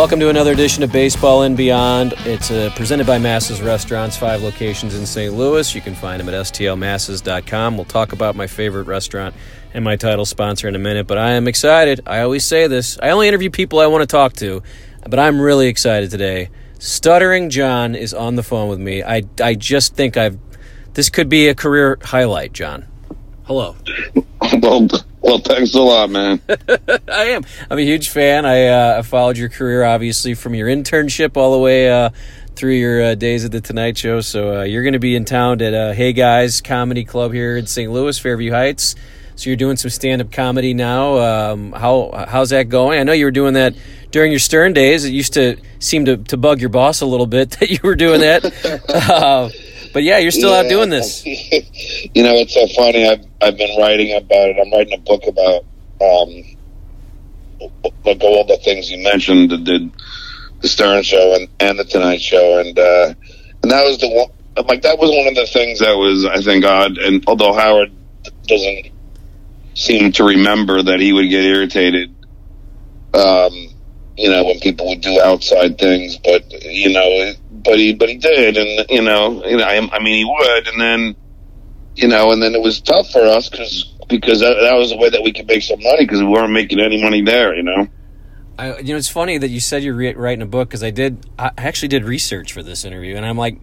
Welcome to another edition of Baseball and Beyond. It's uh, presented by Masses Restaurants, five locations in St. Louis. You can find them at stlmasses.com. We'll talk about my favorite restaurant and my title sponsor in a minute, but I am excited. I always say this. I only interview people I want to talk to, but I'm really excited today. Stuttering John is on the phone with me. I, I just think I've this could be a career highlight, John. Hello. Well, well, thanks a lot, man. I am. I'm a huge fan. I uh, followed your career, obviously, from your internship all the way uh, through your uh, days at the Tonight Show. So uh, you're going to be in town at uh, Hey Guys Comedy Club here in St. Louis, Fairview Heights. So you're doing some stand-up comedy now. Um, how how's that going? I know you were doing that during your Stern days. It used to seem to, to bug your boss a little bit that you were doing that. but yeah, you're still Yeah, out doing this. you know, it's so funny. I've I've been writing about it. I'm writing a book about um, like all the things you mentioned, the, the the Stern Show and, and the Tonight Show, and uh, and that was the one. Like that was one of the things that was, I think, odd. And although Howard doesn't seem to remember that he would get irritated, um, you know, when people would do outside things, but you know, but he but he did, and you know, you know, I, I mean, he would, and then you know, and then it was tough for us because because that, that was the way that we could make some money because we weren't making any money there, you know. I, you know, it's funny that you said you're re- writing a book because I did. I actually did research for this interview, and I'm like,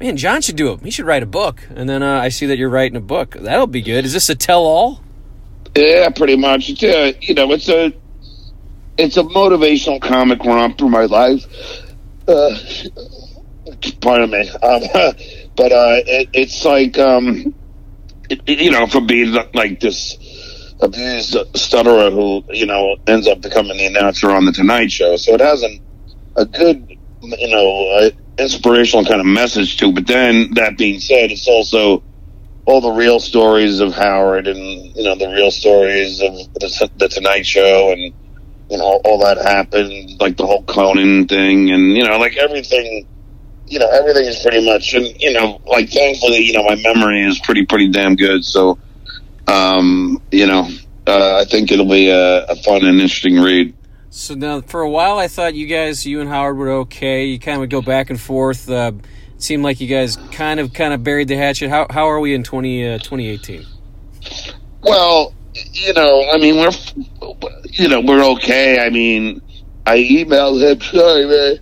man, John should do it. He should write a book. And then uh, I see that you're writing a book. That'll be good. Is this a tell-all? Yeah, pretty much. It's a, you know, it's a it's a motivational comic romp through my life. Uh, pardon me, um, but uh, it, it's like um, it, you know, for being like this abused stutterer who you know ends up becoming the announcer on the Tonight Show. So it has an, a good, you know, uh, inspirational kind of message to. it. But then that being said, it's also all the real stories of Howard and you know the real stories of the, the Tonight Show and you know all that happened like the whole Conan thing and you know like everything you know everything is pretty much and you know like thankfully you know my memory is pretty pretty damn good so um you know uh, I think it'll be a, a fun and interesting read. So now, for a while, I thought you guys, you and Howard, were okay. You kind of would go back and forth. Uh, it seemed like you guys kind of, kind of buried the hatchet. How, how are we in 20, uh, 2018? Well, you know, I mean, we're, you know, we're okay. I mean, I emailed him. Sorry, man.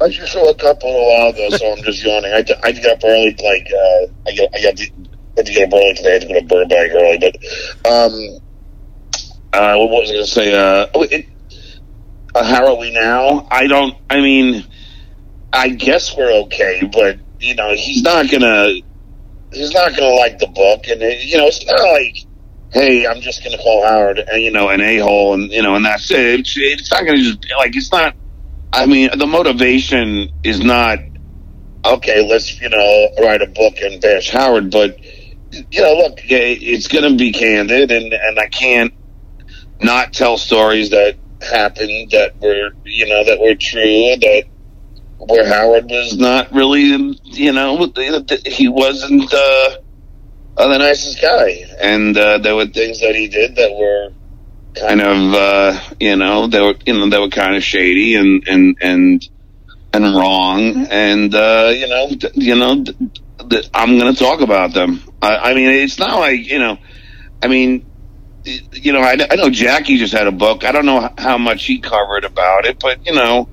I just saw a couple a while ago, so I'm just yawning. I, I got up early, like, uh, I got, I to, had to get up early today. I had to go to Burbank early, but, um, uh, what was I going to say? Uh, oh, it, uh, how are we now? I don't, I mean, I guess we're okay, but, you know, he's not going to, he's not to like the book. And, it, you know, it's not like, hey, I'm just going to call Howard, and, you know, an a hole, and you know, and that's it. It's, it's not going to just like it's not. I mean, the motivation is not okay. Let's you know write a book and bash Howard, but you know, look, it's going to be candid, and and I can't not tell stories that happened that were you know that were true that where Howard was not really you know he wasn't. uh the nicest guy, and uh, there were things that he did that were kind of, uh, you know, they were, you know, they were kind of shady and and and and wrong, and uh, you know, th- you know, th- th- I'm going to talk about them. I, I mean, it's not like you know, I mean, you know, I, I know Jackie just had a book. I don't know how much he covered about it, but you know,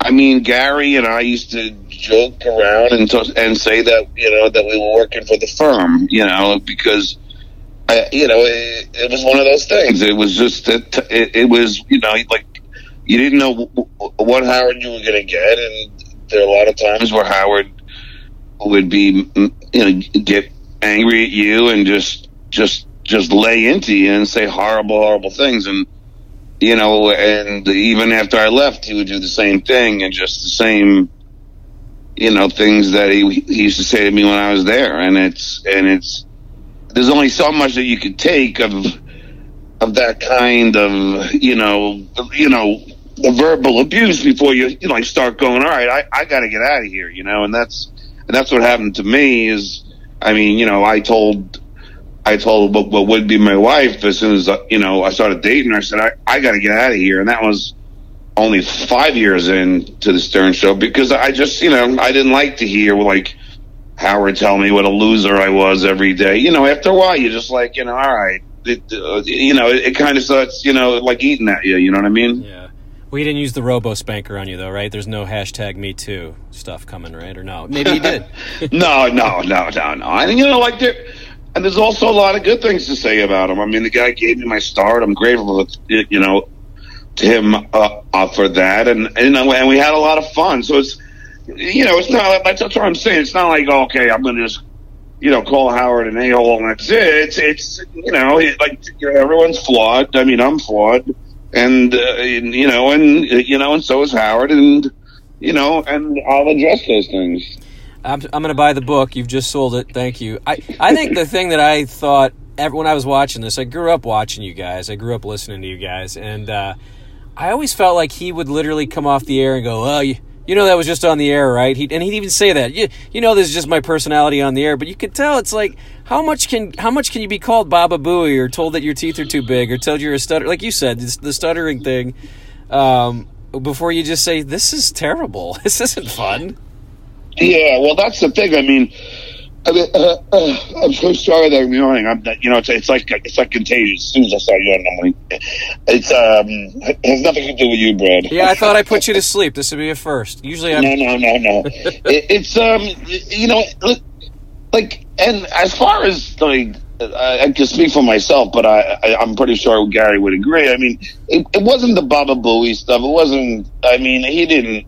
I mean, Gary and I used to joke around and to, and say that you know that we were working for the firm, you know, because I, you know it, it was one of those things. It was just that it, it was you know like you didn't know what Howard you were going to get, and there are a lot of times where Howard would be you know get angry at you and just just just lay into you and say horrible horrible things and you know, and even after I left, he would do the same thing and just the same, you know, things that he, he used to say to me when I was there. And it's, and it's, there's only so much that you could take of, of that kind of, you know, you know, the verbal abuse before you, you know, start going, all right, I, I got to get out of here, you know, and that's, and that's what happened to me is, I mean, you know, I told, I told what, what would be my wife as soon as, you know, I started dating her, I said, I, I got to get out of here. And that was, only five years into the Stern Show because I just, you know, I didn't like to hear like Howard tell me what a loser I was every day. You know, after a while, you're just like, you know, all right, it, uh, you know, it, it kind of starts, you know, like eating at you. You know what I mean? Yeah. We didn't use the robo spanker on you though, right? There's no hashtag Me Too stuff coming, right? Or no? Maybe you did. no, no, no, no, no. And you know, like there, and there's also a lot of good things to say about him. I mean, the guy gave me my start. I'm grateful, you know, to him uh, uh, for that, and and and we had a lot of fun. So it's, you know, it's not. That's what I'm saying. It's not like okay, I'm going to just you know, call Howard an a-hole and that's it. It's, it's, you know, like, you know, everyone's flawed. I mean, I'm flawed and, uh, you know, and, you know, and so is Howard and, you know, and I'll address those things. I'm, I'm going to buy the book. You've just sold it. Thank you. I, I think the thing that I thought when I was watching this, I grew up watching you guys. I grew up listening to you guys. And, uh, I always felt like he would literally come off the air and go, "Oh, you, you know that was just on the air, right? He, and he'd even say that. You, you know this is just my personality on the air, but you could tell it's like how much can how much can you be called Baba Booey or told that your teeth are too big or told you're a stutter like you said the stuttering thing um, before you just say this is terrible. This isn't fun. Yeah, well, that's the thing. I mean, I mean, uh, uh, I'm so sorry that I'm yawning. I'm, you know, it's, it's like it's like contagious. As soon as I start yawning, I'm like, it's um, it has nothing to do with you, Brad. Yeah, I thought I put you to sleep. This would be a first. Usually, I'm no, no, no, no. it, it's um, you know, like, and as far as like. I, I can speak for myself, but I, I, am pretty sure Gary would agree. I mean, it, it wasn't the Baba Booey stuff. It wasn't. I mean, he didn't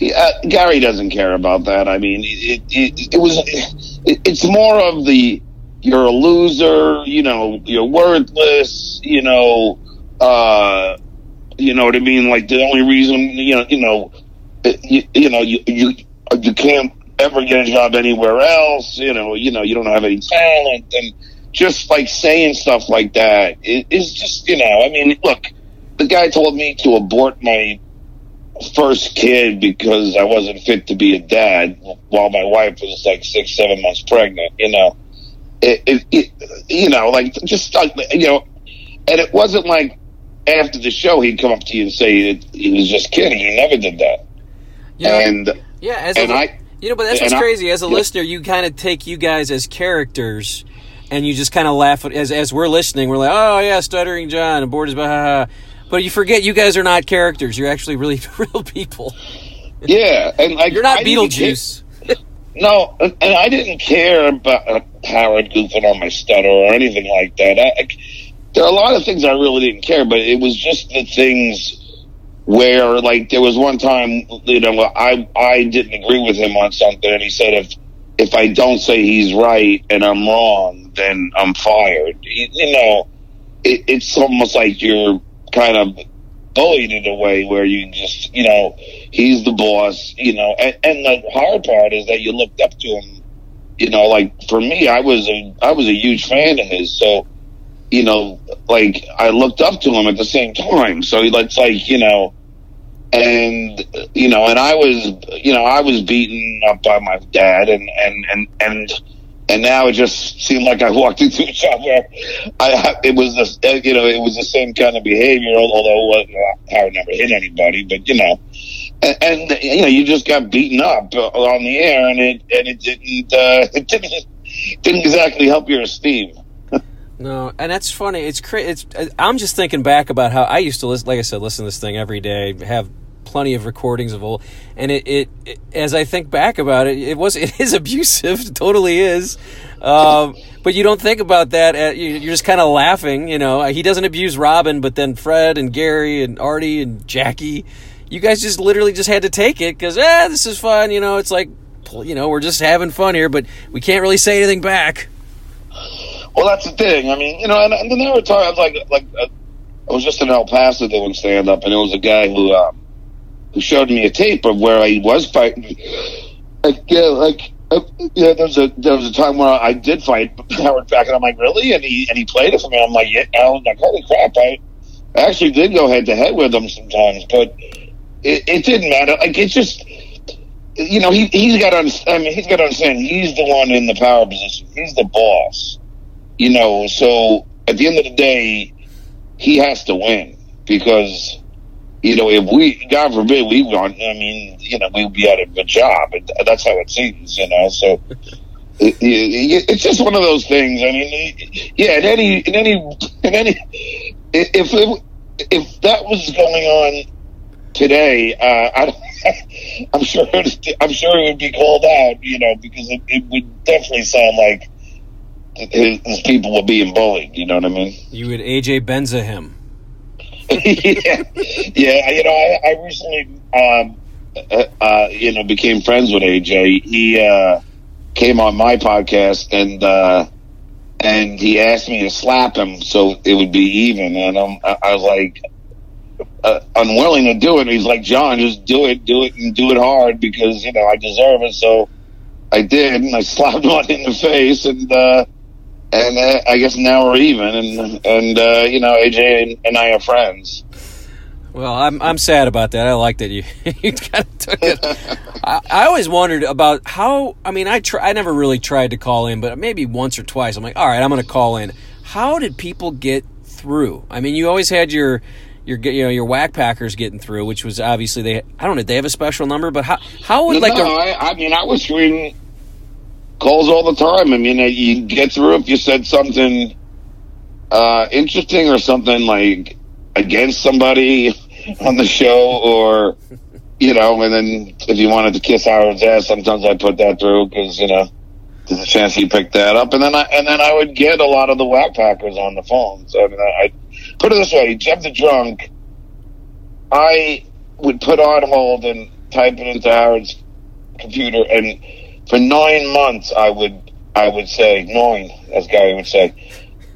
uh, Gary doesn't care about that. I mean, it, it, it was. It, it's more of the you're a loser. You know, you're worthless. You know, uh, you know what I mean. Like the only reason you know, you know, you, you know, you, you you can't ever get a job anywhere else. You know, you know, you don't have any talent, and just like saying stuff like that is just you know. I mean, look, the guy told me to abort my first kid because I wasn't fit to be a dad while my wife was like six, seven months pregnant, you know. It, it, it you know, like just, you know, and it wasn't like after the show he'd come up to you and say he was just kidding. He never did that. Yeah, and yeah, as and a, I, you know, but that's what's crazy. As a yeah. listener, you kind of take you guys as characters, and you just kind of laugh as as we're listening. We're like, oh yeah, stuttering John, and board is bah, but you forget you guys are not characters. You're actually really real people. Yeah, and like you're not I Beetlejuice. no, and I didn't care about uh, Howard goofing on my stutter or anything like that. I, I, there are a lot of things I really didn't care, but it was just the things where, like, there was one time, you know, I I didn't agree with him on something, and he said if if I don't say he's right and I'm wrong, then I'm fired. You, you know, it, it's almost like you're kind of bullied in a way where you just, you know, he's the boss, you know, and, and the hard part is that you looked up to him, you know, like for me, I was a, I was a huge fan of his. So, you know, like I looked up to him at the same time. So it's like, you know, and, you know, and I was, you know, I was beaten up by my dad and, and, and, and, and now it just seemed like I walked into a shop where I it was the you know it was the same kind of behavior. Although uh, Howard never hit anybody, but you know, and, and, you know you just got beaten up on the air, and it and it didn't uh, it didn't didn't exactly help your esteem. No, and that's funny. It's crazy. It's I'm just thinking back about how I used to listen. Like I said, listen to this thing every day. Have plenty of recordings of old, and it, it, it as I think back about it, it was it is abusive, totally is. Um, but you don't think about that. At, you're just kind of laughing, you know. He doesn't abuse Robin, but then Fred and Gary and Artie and Jackie, you guys just literally just had to take it because ah, this is fun, you know. It's like, you know, we're just having fun here, but we can't really say anything back. Well, that's the thing. I mean, you know, and, and then there were times like like uh, I was just in El Paso doing stand up, and it was a guy who. Um, who showed me a tape of where I was fighting. Like, yeah, like uh, yeah, there was a there was a time where I did fight Howard back, and I'm like, really? And he and he played it for me. I'm like, yeah. I'm like, holy crap! I actually did go head to head with him sometimes, but it, it didn't matter. Like, it's just you know, he he's got to. I mean, he's got to understand. He's the one in the power position. He's the boss. You know, so at the end of the day, he has to win because you know, if we, God forbid, we want, I mean, you know, we'd be out of a job. And that's how it seems, you know. So it, it, it's just one of those things. I mean, yeah, in any, in any, in any, if it, if that was going on today, uh, I, I'm sure, I'm sure it would be called out, you know, because it, it would definitely sound like his, his people were being bullied. You know what I mean? You would AJ Benza him. yeah, yeah. You know, I, I recently, um, uh, uh, you know, became friends with AJ. He uh, came on my podcast and uh, and he asked me to slap him so it would be even. And I'm, I was like, uh, unwilling to do it. He's like, John, just do it, do it, and do it hard because you know I deserve it. So I did, and I slapped him in the face, and uh, and uh, I guess now we're even, and and uh, you know AJ and I are friends. Well, I'm I'm sad about that. I like that you you kind of took it. I, I always wondered about how. I mean, I try. I never really tried to call in, but maybe once or twice. I'm like, all right, I'm going to call in. How did people get through? I mean, you always had your your you know your whack packers getting through, which was obviously they. I don't know. They have a special number, but how how would no, like no, a, I, I mean I was screening calls all the time. I mean, you get through if you said something uh, interesting or something like against somebody on the show, or you know, and then if you wanted to kiss Howard's ass, sometimes I put that through because you know there's a chance he picked that up, and then I and then I would get a lot of the whack packers on the phone. So I mean, I, I put it this way: Jeff the drunk, I would put on hold and type it into Howard's computer, and for nine months, I would I would say nine, as Gary would say.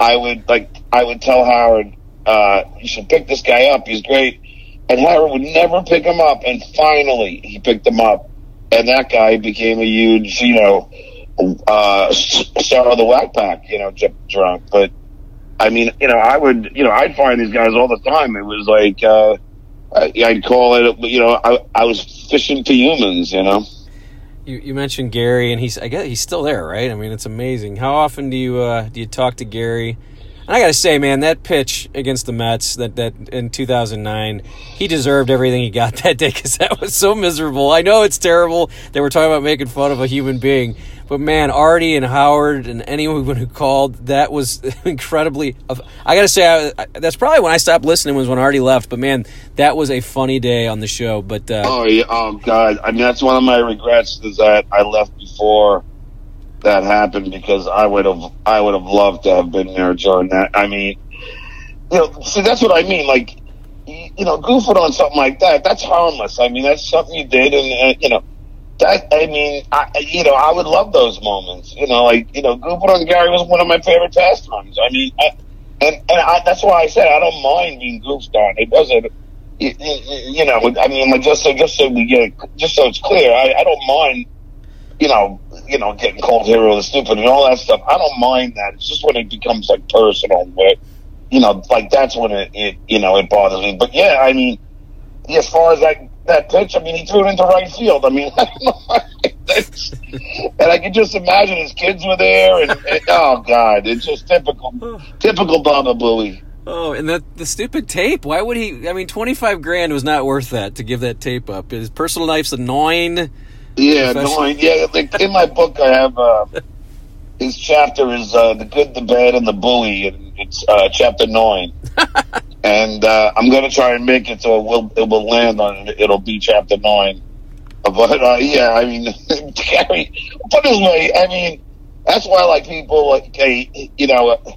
I would like I would tell Howard, uh, you should pick this guy up. He's great, and Howard would never pick him up. And finally, he picked him up, and that guy became a huge, you know, uh, star of the Whack Pack. You know, drunk, but. I mean, you know, I would, you know, I'd find these guys all the time. It was like, uh, I'd call it, you know, I, I was fishing for humans, you know you, you mentioned Gary, and he's I guess he's still there, right? I mean, it's amazing. How often do you uh, do you talk to Gary? And I got to say, man, that pitch against the Mets that that in 2009, he deserved everything he got that day because that was so miserable. I know it's terrible that we're talking about making fun of a human being, but man, Artie and Howard and anyone who called, that was incredibly. I got to say, I, that's probably when I stopped listening was when Artie left. But man, that was a funny day on the show. But uh, oh yeah, oh god, I mean that's one of my regrets is that I left before that happened because I would have I would have loved to have been there during that. I mean, you know, see that's what I mean. Like, you know, goofing on something like that, that's harmless. I mean, that's something you did, and you know that I mean, I you know, I would love those moments. You know, like you know, goofing on Gary was one of my favorite pastimes. I mean, I, and and I, that's why I said I don't mind being goofed on. It doesn't. You, know, I mean, like just so just so we get just so it's clear, I, I don't mind. You know, you know, getting called hero the stupid and all that stuff. I don't mind that. It's just when it becomes like personal, where you know, like that's when it, it you know it bothers me. But yeah, I mean, as far as that that pitch. I mean, he threw it into right field. I mean, and I can just imagine his kids were there, and, and oh god, it's just typical, typical Baba Booey. Oh, and that the stupid tape. Why would he? I mean, twenty five grand was not worth that to give that tape up. His personal life's annoying. Yeah, annoying. Yeah, like in my book, I have uh, his chapter is uh, the good, the bad, and the bully, and it's uh, chapter nine. and uh, I'm going to try and make it so it will it will land on it'll be chapter nine. But uh, yeah, I mean, Gary. Put it way, I mean, that's why like people like hey, you know, uh,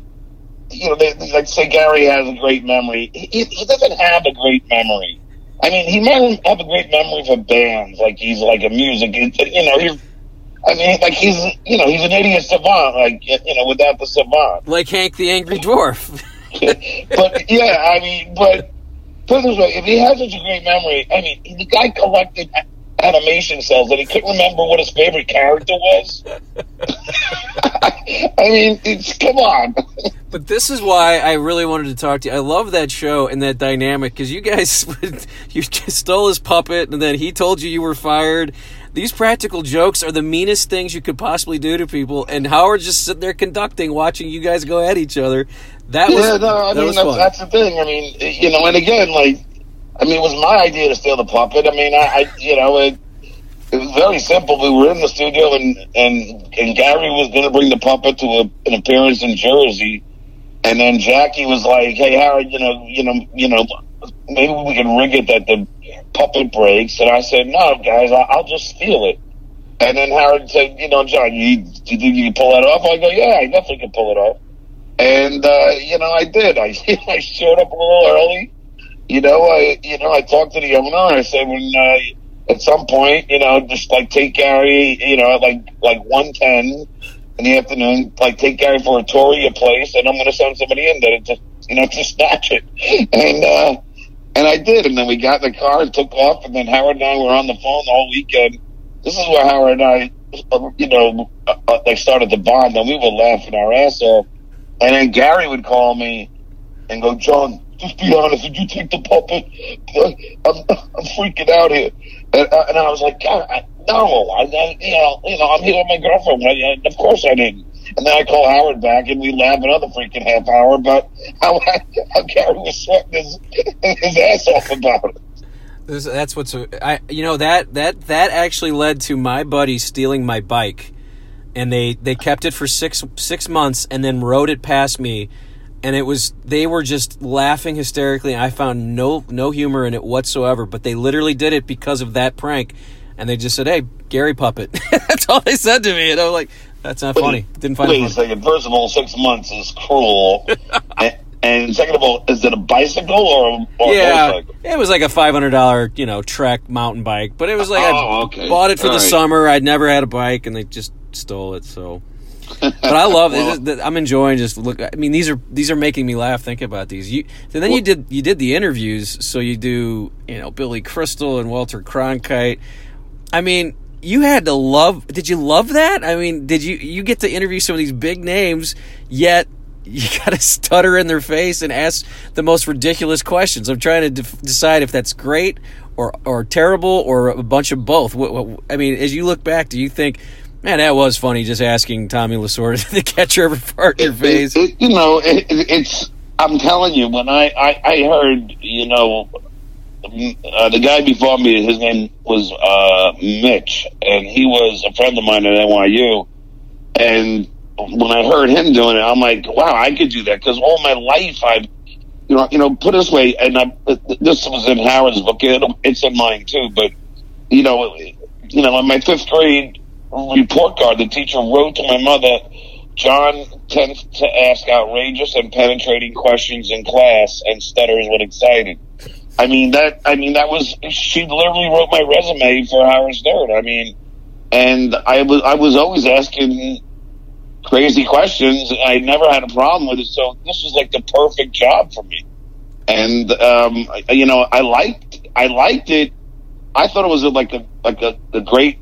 you know, they, they like say Gary has a great memory. He, he doesn't have a great memory. I mean, he might have a great memory for bands, like he's like a music, you know, he's. I mean, like he's, you know, he's an idiot savant, like you know, without the savant, like Hank the Angry Dwarf. but yeah, I mean, but put this way: if he has such a great memory, I mean, the guy collected animation cells and he couldn't remember what his favorite character was. I mean, it's come on. But this is why I really wanted to talk to you. I love that show and that dynamic because you guys, you just stole his puppet and then he told you you were fired. These practical jokes are the meanest things you could possibly do to people, and Howard's just sitting there conducting, watching you guys go at each other. That was yeah, no, I that mean that's, that's, the thing. I mean, you know, and again, like I mean, it was my idea to steal the puppet. I mean, I, I you know, it, it was very simple. We were in the studio, and and and Gary was going to bring the puppet to a, an appearance in Jersey, and then Jackie was like, "Hey, Howard, you know, you know, you know, maybe we can rig it that the puppet breaks." And I said, "No, guys, I, I'll just steal it." And then Howard said, "You know, John, you, you you can pull that off?" I go, "Yeah, I definitely can pull it off." And uh, you know, I did. I I showed up a little early. You know, I you know I talked to the owner. I said when uh, at some point, you know, just like take Gary, you know, like like one ten in the afternoon, like take Gary for a tour of your place, and I'm going to send somebody in there to you know to snatch it. And uh, and I did, and then we got in the car and took off, and then Howard and I were on the phone the whole weekend. This is where Howard and I, you know, uh, uh, they started to bond, and we were laughing our ass off. And then Gary would call me and go, John, just be honest. Did you take the puppet? I'm, I'm freaking out here. And, uh, and I was like, God, I, no, I, I, you know, you know, I'm here with my girlfriend. I, of course I didn't. And then I call Howard back, and we laugh another freaking half hour about how, how Gary was sweating his, his ass off about it. This, that's what's I you know that that that actually led to my buddy stealing my bike. And they they kept it for six six months and then rode it past me. And it was they were just laughing hysterically. I found no no humor in it whatsoever but they literally did it because of that prank. And they just said hey gary puppet. That's all they said to me. And i was like that's not funny didn't find Wait it a funny. second. First of all, six months is cruel. and, and second of all, is it a bicycle or, or a yeah motorcycle? it was like a $500 you know trek mountain bike but it was like Oh, i okay. bought it for All the right. summer i'd never had a bike and they just stole it so but I love Well- it. I'm enjoying just look. I mean, these are these are making me laugh. Think about these. You and then you did you did the interviews. So you do you know Billy Crystal and Walter Cronkite. I mean, you had to love. Did you love that? I mean, did you you get to interview some of these big names yet? You got to stutter in their face and ask the most ridiculous questions. I'm trying to def- decide if that's great or or terrible or a bunch of both. What, what, I mean, as you look back, do you think, man, that was funny just asking Tommy Lasorda to catch her fart in your face? It- it- you know, it- it's. I'm telling you, when I I, I heard, you know, uh, the guy before me, his name was uh, Mitch, and he was a friend of mine at NYU. And when I heard him doing it, I'm like, wow, I could do that because all my life I've, you know, you know, put this way, and I, this was in Howard's book, it's in mine too, but you know, you know, in my fifth grade report card, the teacher wrote to my mother, John tends to ask outrageous and penetrating questions in class and stutters when excited. I mean that. I mean that was she literally wrote my resume for Howard Stern. I mean, and I was I was always asking crazy questions. I never had a problem with it. So this was like the perfect job for me. And um, you know, I liked I liked it. I thought it was like a like a, a great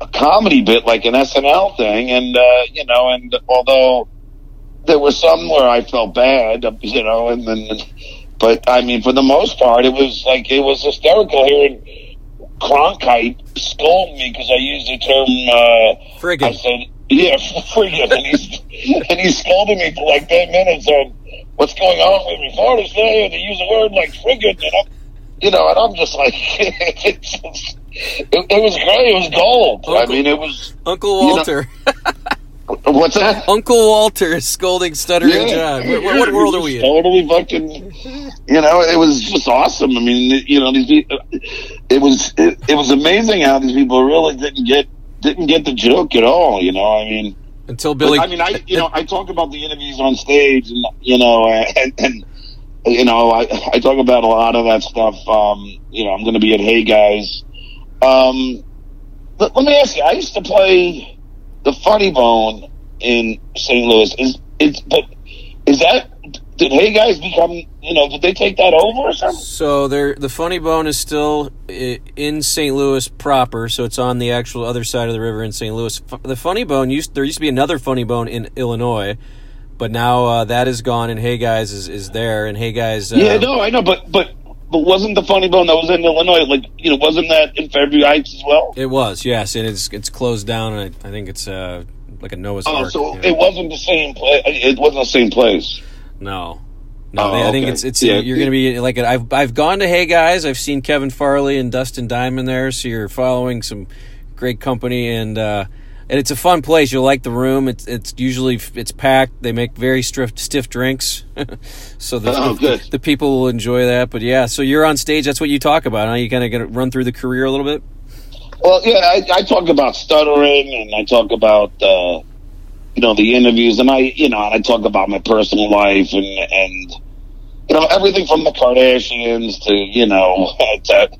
a comedy bit, like an SNL thing. And uh, you know, and although there was some where I felt bad, you know, and then, but I mean, for the most part, it was like it was hysterical hearing Cronkite scold me because I used the term. Uh, I said, "Yeah, friggin'," and he's and he scolded me for like ten minutes on what's going on with State, and they use a word like friggin', and I'm, you know, and I'm just like, it's it, it was great. It was gold. I mean, it was. Uncle you know- Walter. What's that? Uncle Walter is scolding stuttering John. What, what, what world are we in? Totally fucking. You know, it was just awesome. I mean, you know, these people. It was it, it was amazing how these people really didn't get didn't get the joke at all. You know, I mean, Until Billy. I mean, I you know, I talk about the interviews on stage, and you know, and, and you know, I I talk about a lot of that stuff. Um, you know, I'm going to be at Hey Guys. Um, let, let me ask you. I used to play the Funny Bone in St. Louis. Is it's but is that did Hey Guys become? You know, did they take that over or something? So there, the Funny Bone is still in St. Louis proper, so it's on the actual other side of the river in St. Louis. The Funny Bone used there used to be another Funny Bone in Illinois, but now uh, that is gone, and Hey Guys is, is there, and Hey Guys. Uh, Yeah, no, I know, but but but wasn't the Funny Bone that was in Illinois like you know wasn't that in Fairview Heights as well? It was yes, and it's it's closed down, and I, I think it's uh, like a Noah's Oh, Ark. so yeah. it wasn't the same place. It wasn't the same place. no, No, Oh, I think okay. it's it's Yeah. you're going to be like I've I've gone to Hey Guys. I've seen Kevin Farley and Dustin Diamond there, so you're following some great company and uh, and it's a fun place. You'll like the room. It's it's usually it's packed. They make very stiff stiff drinks, so the, Oh, the, the people will enjoy that. But yeah, so you're on stage. That's what you talk about. Huh? You kind of going to run through the career a little bit. Well, yeah, I, I talk about stuttering, and I talk about uh, you know the interviews, and I you know, and I talk about my personal life, and and you know everything from the Kardashians to you know to,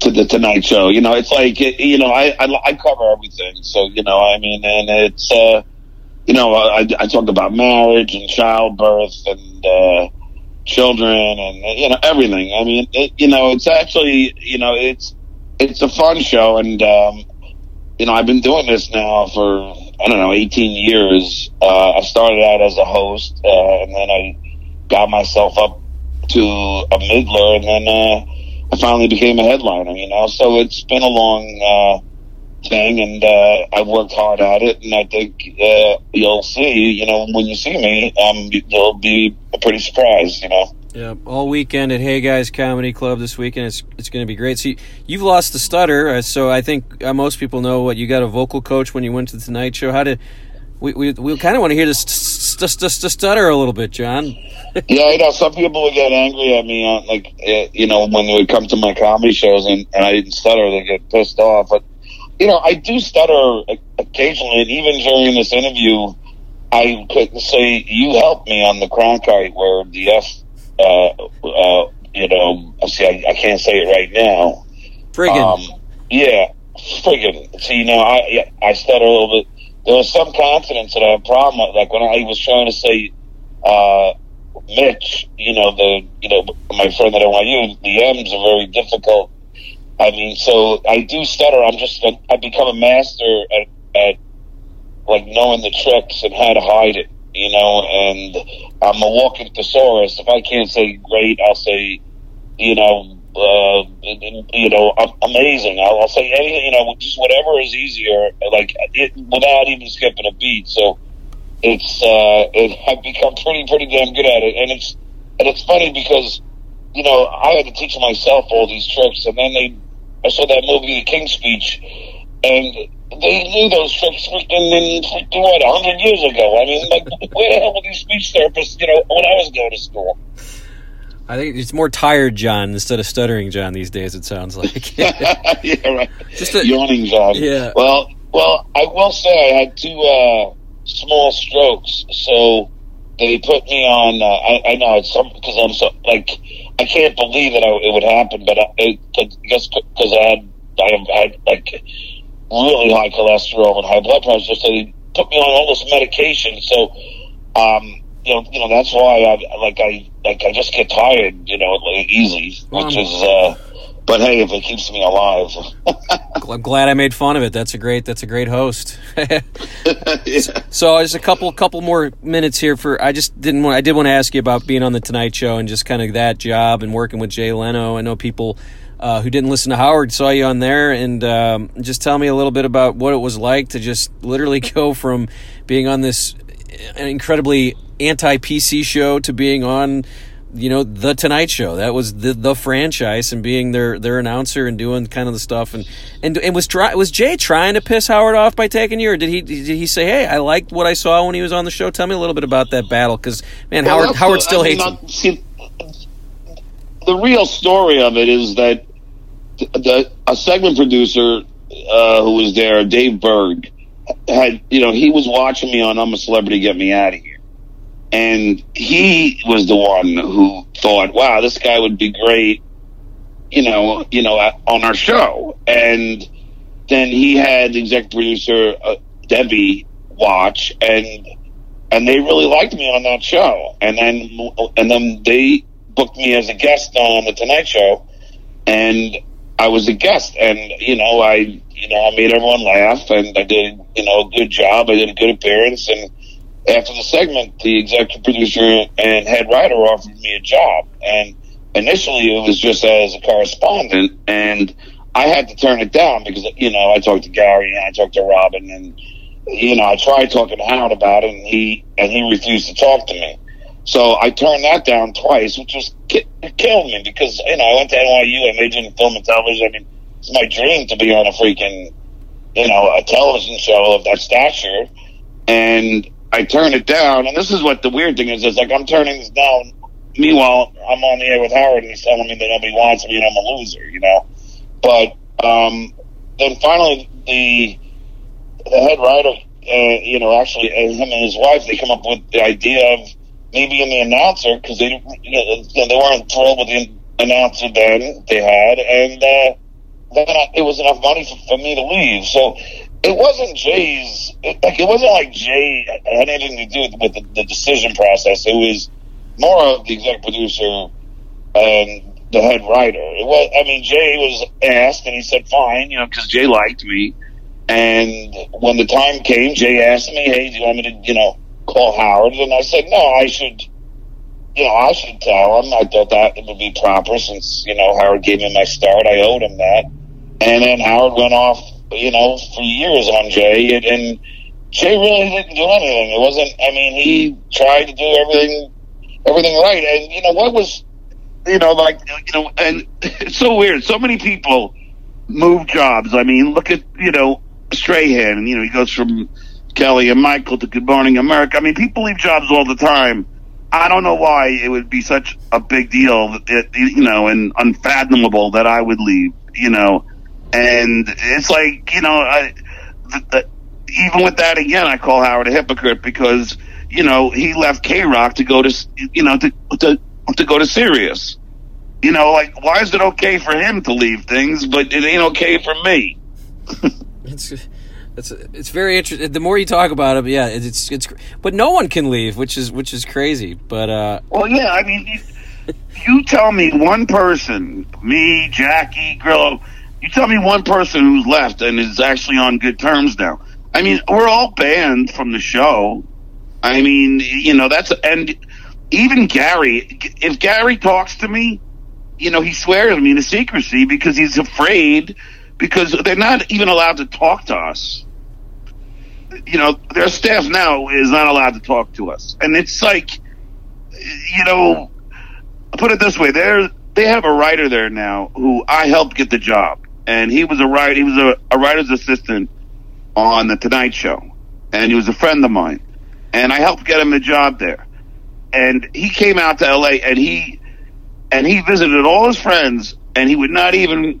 to the Tonight Show. You know, it's like you know I, I I cover everything, so you know I mean, and it's uh, you know I, I talk about marriage and childbirth and. Uh, children and you know everything i mean it, you know it's actually you know it's it's a fun show and um you know i've been doing this now for i don't know 18 years uh i started out as a host uh and then i got myself up to a middler and then uh i finally became a headliner you know? So it's been a long uh thing and uh i've worked hard at it and i think uh you'll see you know when you see me um you'll be pretty surprised you know Yeah, all weekend at Hey Guys Comedy Club this weekend. It's it's going to be great. You, you've lost the stutter, uh, so I think uh, most people know what you got a vocal coach when you went to the Tonight Show. How did we we, we kind of want to hear this st- st- st- stutter a little bit, John? Yeah, you know, some people would get angry at me on like, uh, you know, when they would come to my comedy shows and, and I didn't stutter, they get pissed off. But you know, I do stutter occasionally, and even during this interview, I couldn't say you helped me on the Cronkite where the F, uh, uh, you know, see, I, I can't say it right now. Friggin'. Um, yeah, friggin'. See, you know, I yeah, I stutter a little bit. There was some consonants that I had a problem with. Like when I was trying to say uh, Mitch, you know, the you know my friend at NYU, the M's are very difficult. I mean, so I do stutter. I'm just I become a master at, at like knowing the tricks and how to hide it. You know, and I'm a walking thesaurus. If I can't say great, I'll say, you know, uh, you know, am- amazing. I'll, I'll say anything, you know, just whatever is easier, like it, without even skipping a beat. So it's uh, it, I've become pretty pretty damn good at it, and it's and it's funny because you know I had to teach myself all these tricks, and then they I saw that movie, The King's Speech, and they knew those tricks freaking in freaking what a hundred years ago. I mean, like where the hell were these speech therapists? You know, when I was going to school. I think it's more tired John instead of stuttering John these days. It sounds like. yeah, right. Just a- yawning, John. Yeah. Well, well, I will say I had two uh, small strokes, so they put me on. Uh, I, I know it's some because I'm so like I can't believe that I, it would happen, but I, it, I guess because I had I had like really high cholesterol and high blood pressure, so they put me on all this medication. So, um, you know, you know that's why I like I like I just get tired, you know, like easy, which Um, is. uh but hey, if it keeps me alive, I'm glad I made fun of it. That's a great. That's a great host. yeah. So just a couple couple more minutes here for I just didn't want I did want to ask you about being on the Tonight Show and just kind of that job and working with Jay Leno. I know people uh, who didn't listen to Howard saw you on there and um, just tell me a little bit about what it was like to just literally go from being on this incredibly anti PC show to being on you know the Tonight Show. That was the the franchise and being their their announcer and doing kind of the stuff and and and was try, was Jay trying to piss Howard off by taking you, or did he did he say, "Hey, I liked what I saw when he was on the show"? Tell me a little bit about that battle because man, Well, Howard Howard still I hates him. see, the real story of it is that the, a segment producer uh, who was there, Dave Berg, had you know he was watching me on I'm a Celebrity, Get Me Out of Here, and he was the one who thought, "Wow, this guy would be great," you know, you know, on our show, and then he had the executive producer uh, Debbie watch and and they really liked me on that show. And then and then they booked me as a guest on the Tonight Show, and I was a guest. And you know, I you know I made everyone laugh, and I did you know a good job. I did a good appearance, and after the segment, the executive producer and head writer offered me a job, and initially it was just as a correspondent, and I had to turn it down because you know I talked to Gary and I talked to Robin and you know, I tried talking to Howard about it, and he and he refused to talk to me. So I turned that down twice, which was ki- killed me because you know I went to NYU. I majored in film and television. I mean, it's my dream to be on a freaking you know a television show of that stature, and I turned it down. And this is what the weird thing is: is like I'm turning this down. Meanwhile, I'm on the air with Howard, and he's telling me that nobody wants me, and I'm a loser. You know, but um, then finally the the head writer, uh, you know, actually uh, him and his wife, they come up with the idea of maybe in the announcer because they they weren't thrilled with the announcer then they had, and uh, then I, it was enough money for, for me to leave. So it wasn't Jay's like it wasn't like Jay had anything to do with, with the, the decision process. It was more of the executive producer and the head writer. It was, I mean, Jay was asked, and he said, "Fine," you know, because Jay liked me. And when the time came, Jay asked me, "Hey, do you want me to, you know, call Howard?" And I said, "No, I should, you know, I should tell him. I thought that it would be proper since you know Howard gave me my start. I owed him that." And then Howard went off, you know, for years on Jay, and, and Jay really didn't do anything. It wasn't. I mean, he hmm. tried to do everything, everything right. And you know what was you know, like you know, and it's so weird. So many people move jobs. I mean, look at you know Strahan. You know, he goes from Kelly and Michael to Good Morning America. I mean, people leave jobs all the time. I don't know why it would be such a big deal, it, you know, and unfathomable that I would leave. You know, and it's like you know, I, the, the, even with that again, I call Howard a hypocrite because you know he left K Rock to go to you know to to to go to Sirius. You know, like why is it okay for him to leave things, but it ain't okay for me? it's it's it's very interesting. The more you talk about it, yeah, it's it's. But no one can leave, which is which is crazy. But uh, well, yeah, I mean, you, you tell me one person, me, Jackie, Grillo. You tell me one person who's left and is actually on good terms now. I mean, we're all banned from the show. I mean, you know, that's and even Gary, if Gary talks to me, you know, he swears me to secrecy because he's afraid because they're not even allowed to talk to us. You know, their staff now is not allowed to talk to us. And it's like, you know, put it this way, they're, they have a writer there now who I helped get the job. And he was a writer, he was a, a writer's assistant on the Tonight Show. And he was a friend of mine. And I helped get him the job there and he came out to LA and he and he visited all his friends and he would not even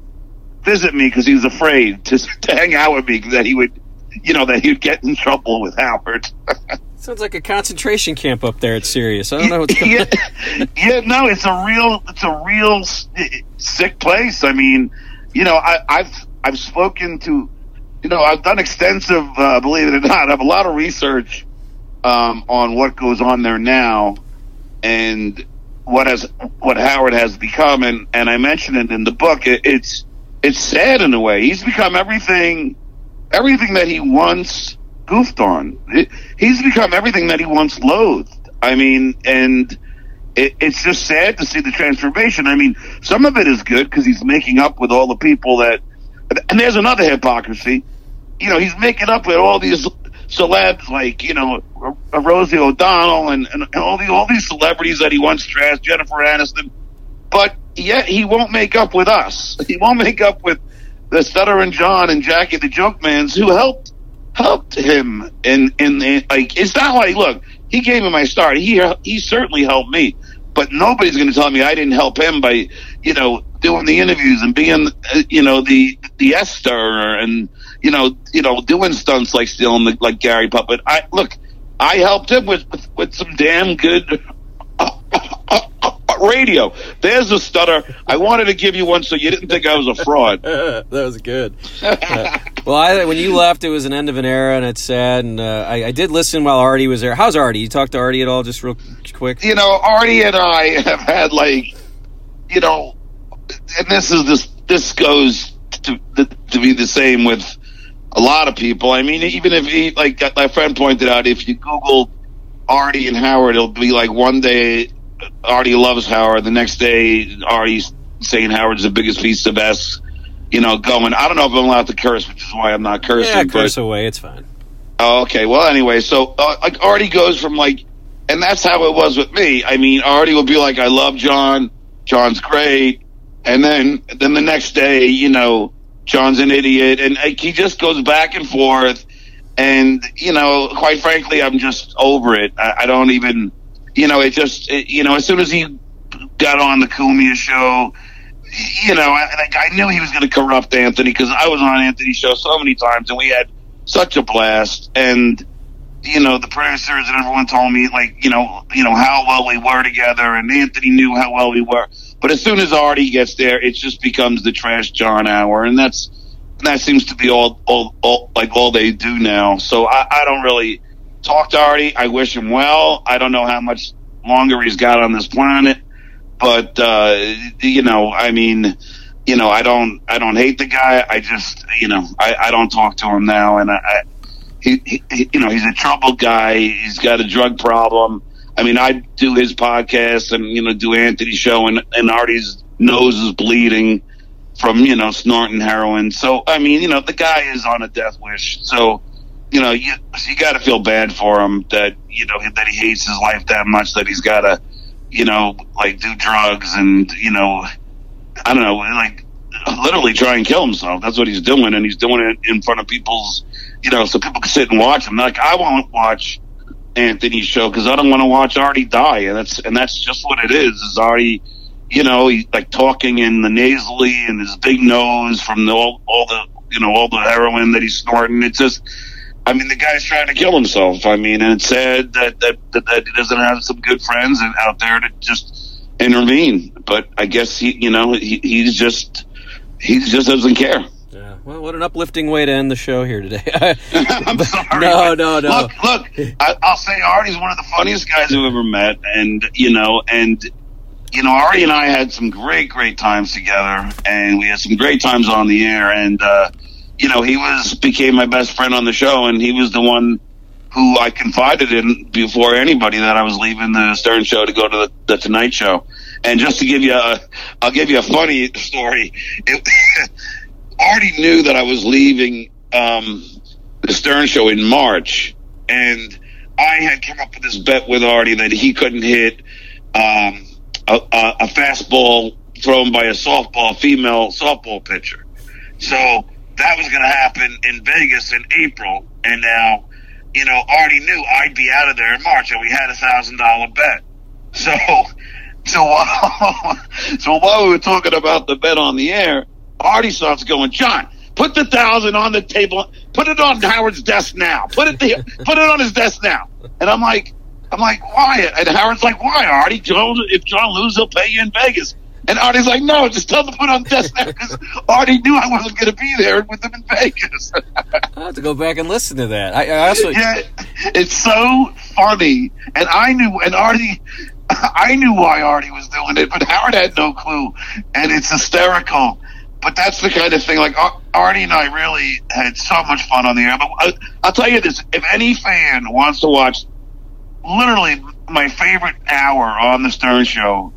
visit me because he was afraid to, to hang out with me that he would you know that he'd get in trouble with Howard. Sounds like a concentration camp up there at Sirius. I don't know what's going yeah, yeah, no, it's a real it's a real sick place. I mean, you know, I, I've I've spoken to, you know, I've done extensive, uh, believe it or not, I have a lot of research um, on what goes on there now and what has what Howard has become, and, and I mentioned it in the book. It, it's it's sad in a way. He's become everything everything that he once goofed on. He's become everything that he once loathed. I mean, and it, it's just sad to see the transformation. I mean, some of it is good because he's making up with all the people that. And there's another hypocrisy. You know, he's making up with all these celebs like you know Rosie O'Donnell and, and all the all these celebrities that he once trashed, Jennifer Aniston, but yet he won't make up with us. He won't make up with the Stuttering John and Jackie the Joke Mans who helped helped him in in the like. It's not like look, he gave me my start. He he certainly helped me, but nobody's going to tell me I didn't help him by you know doing the interviews and being uh, you know the the Esther and you know, you know, doing stunts like stealing the, like Gary Puppet. I look, I helped him with with, with some damn good uh, uh, uh, radio. There's a stutter. I wanted to give you one so you didn't think I was a fraud. that was good. Uh, well, I, when you left, it was an end of an era, and it's sad. And uh, I, I, did listen while Artie was there. How's Artie? You talked to Artie at all, just real quick? You know, Artie and I have had like, you know, and this is this this goes to to be the same with a lot of people. I mean, even if he, like my friend pointed out, if you Google Artie and Howard, it'll be like one day Artie loves Howard, the next day Artie's saying Howard's the biggest piece of ass, you know, going. I don't know if I'm allowed to curse, which is why I'm not cursing. Yeah, curse but, away. It's fine. Oh, okay. Well, anyway, so uh, like Artie goes from like and that's how it was with me. I mean, Artie would be like, "I love John. John's great," and then then the next day, you know, John's an idiot, and like, he just goes back and forth. And you know, quite frankly, I'm just over it. I, I don't even, you know, it just, it, you know, as soon as he got on the Cumia show, you know, I, like I knew he was going to corrupt Anthony because I was on Anthony's show so many times, and we had such a blast. And you know, the producers and everyone told me like, you know, you know how well we were together, and Anthony knew how well we were. But as soon as Artie gets there, it just becomes the trash John hour, and that's that seems to be all, all, all like all they do now. So I, I don't really talk to Artie. I wish him well. I don't know how much longer he's got on this planet, but uh, you know, I mean, you know, I don't, I don't hate the guy. I just, you know, I, I don't talk to him now, and I, I he, he, you know, he's a troubled guy. He's got a drug problem. I mean, I do his podcast and you know do Anthony's show, and and Artie's nose is bleeding from you know snorting heroin. So I mean, you know, the guy is on a death wish. So you know, you you got to feel bad for him that you know that he hates his life that much that he's got to you know like do drugs and you know I don't know like literally try and kill himself. That's what he's doing, and he's doing it in front of people's you know so people can sit and watch him. Like I won't watch Anthony's show because I don't want to watch Artie die, and that's and that's just what it is. Is Artie, you know, he like talking in the nasally and his big nose from the, all, all the you know all the heroin that he's snorting. It's just, I mean, the guy's trying to kill himself. I mean, and it's sad that that that, that he doesn't have some good friends out there to just intervene. But I guess he, you know, he, he's just he just doesn't care. Yeah. Well, what an uplifting way to end the show here today. I'm sorry. No, no, no. Look, look. I, I'll say Artie's one of the funniest guys I've ever met, and you know, and you know, Artie and I had some great, great times together, and we had some great times on the air. And uh, you know, he was became my best friend on the show, and he was the one who I confided in before anybody that I was leaving the Stern Show to go to the, the Tonight Show. And just to give you a, I'll give you a funny story. It, Artie knew that I was leaving um, the Stern Show in March, and I had come up with this bet with Artie that he couldn't hit um, a, a, a fastball thrown by a softball female softball pitcher. So that was going to happen in Vegas in April, and now you know Artie knew I'd be out of there in March, and we had a thousand dollar bet. So, so while, so while we were talking about the bet on the air, Artie starts going, John, put the thousand on the table, put it on Howard's desk now, put it there, put it on his desk now. And I'm like, I'm like, why? And Howard's like, why, Artie? John, if John loses, he'll pay you in Vegas. And Artie's like, no, just tell them to put on the desk now because Artie knew I wasn't going to be there with them in Vegas. I have to go back and listen to that. I, I also, yeah, it's so funny. And I knew, and Artie, I knew why Artie was doing it, but Howard had no clue. And it's hysterical. But that's the kind of thing, like Ar- Artie and I really had so much fun on the air. But I, I'll tell you this if any fan wants to watch literally my favorite hour on the Stern Show,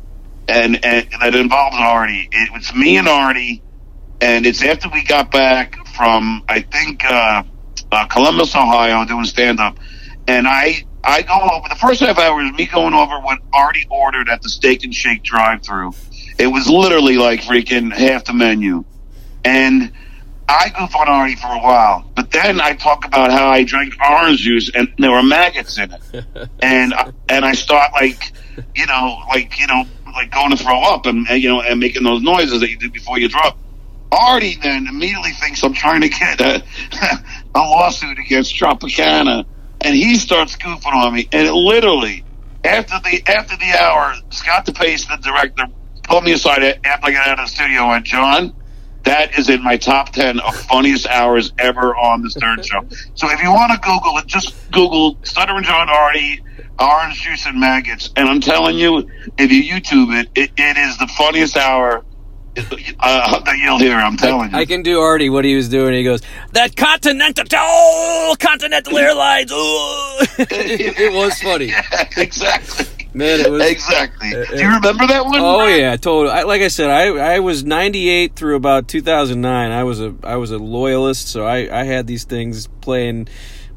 and, and that involves Artie. It was me and Artie, and it's after we got back from I think uh, uh, Columbus, Ohio, doing stand up, and I I go over the first half hour is me going over what Artie ordered at the Steak and Shake drive through. It was literally like freaking half the menu, and. I goof on Artie for a while, but then I talk about how I drank orange juice and there were maggots in it, and and I start like, you know, like you know, like going to throw up and, you know and making those noises that you do before you drop. Artie then immediately thinks I'm trying to get a, a lawsuit against Tropicana, and he starts goofing on me. And it literally, after the after the hour, Scott DePace, the director, pulled me aside after I got out of the studio and went, John, that is in my top 10 of funniest hours ever on the Stern Show. So if you want to Google it, just Google Stutter and John Artie, Orange Juice and Maggots. And I'm telling you, if you YouTube it, it, it is the funniest hour uh, that you'll hear. I'm telling you. I can do Artie what he was doing. He goes, that Continental, oh, Continental Airlines. ooh." it, it was funny. Yeah, exactly. Man, it was. Exactly. Do you remember that one? Oh yeah, totally. I, like I said, I I was 98 through about 2009. I was a I was a loyalist, so I I had these things playing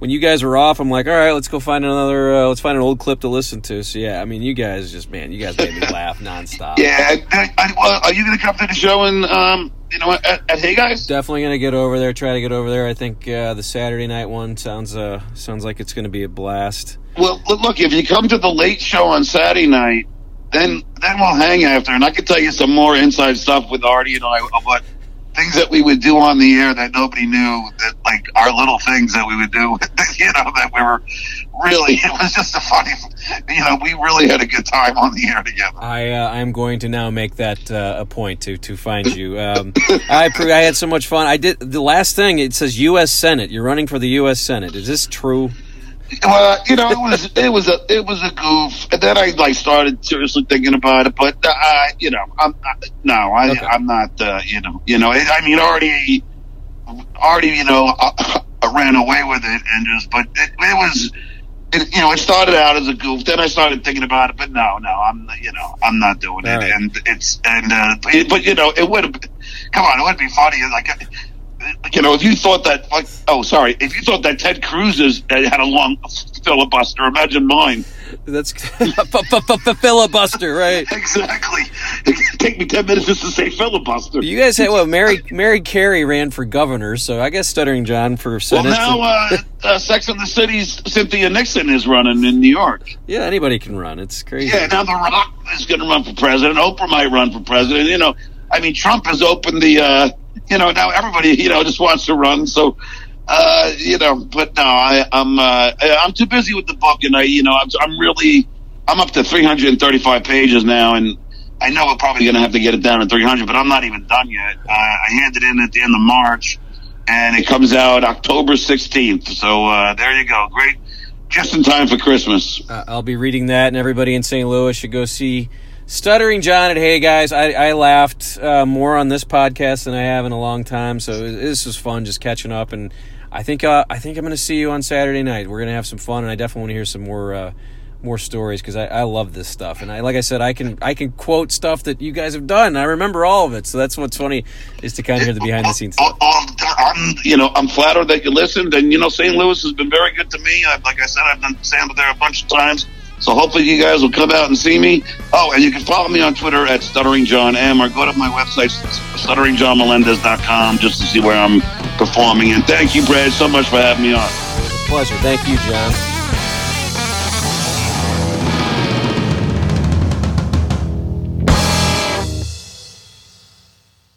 when you guys were off, I'm like, all right, let's go find another, uh, let's find an old clip to listen to. So yeah, I mean, you guys just man, you guys made me laugh nonstop. Yeah, I, I, well, are you going to come to the show and um, you know, at, at Hey Guys? Definitely gonna get over there. Try to get over there. I think uh, the Saturday night one sounds uh, sounds like it's gonna be a blast. Well, look, if you come to the late show on Saturday night, then then we'll hang after, and I can tell you some more inside stuff with Artie and I of what things that we would do on the air that nobody knew that like our little things that we would do you know that we were really it was just a funny you know we really had a good time on the air together. I uh, i'm going to now make that uh, a point to to find you. Um, i i had so much fun. I did the last thing it says us senate. You're running for the us senate. Is this true well, you know, it was it was a it was a goof, and then I like started seriously thinking about it. But uh, you know, I'm uh, no, I, okay. I'm not. Uh, you know, you know, I mean, already, already, you know, uh, I ran away with it, and just, but it, it was. It, you know, it started out as a goof. Then I started thinking about it, but no, no, I'm, you know, I'm not doing All it. Right. And it's, and, uh, but you know, it would have, come on, it would be funny. Like, you know, if you thought that, like, oh, sorry, if you thought that Ted Cruz had a long filibuster, imagine mine. That's filibuster, right? exactly. It take me ten minutes just to say filibuster. You guys had well, Mary Mary Carey ran for governor, so I guess Stuttering John for senate. Well, now uh, uh, Sex and the City's Cynthia Nixon is running in New York. Yeah, anybody can run. It's crazy. Yeah, now The Rock is going to run for president. Oprah might run for president. You know, I mean, Trump has opened the. You know, now everybody, you know, just wants to run. So, uh, you know, but no, I, I'm, uh, I'm too busy with the book and I, you know, I'm, I'm really, I'm up to 335 pages now and I know we're probably going to have to get it down to 300, but I'm not even done yet. Uh, I handed in at the end of March and it comes out October 16th. So, uh, there you go. Great. Just in time for Christmas. Uh, I'll be reading that and everybody in St. Louis should go see Stuttering John at Hey Guys, I, I laughed uh, more on this podcast than I have in a long time, so this was fun just catching up. And I think uh, I think I'm going to see you on Saturday night. We're going to have some fun, and I definitely want to hear some more uh, more stories because I, I love this stuff. And I like I said, I can I can quote stuff that you guys have done. I remember all of it, so that's what's funny is to kind of hear the behind the scenes stuff. I'm you know I'm flattered that you listened, and you know St. Louis has been very good to me. I, like I said, I've stand up there a bunch of times. So hopefully you guys will come out and see me. Oh, and you can follow me on Twitter at Stuttering John M or go to my website, stutteringjohnmelendez.com, just to see where I'm performing. And thank you, Brad, so much for having me on. Pleasure. Thank you, John.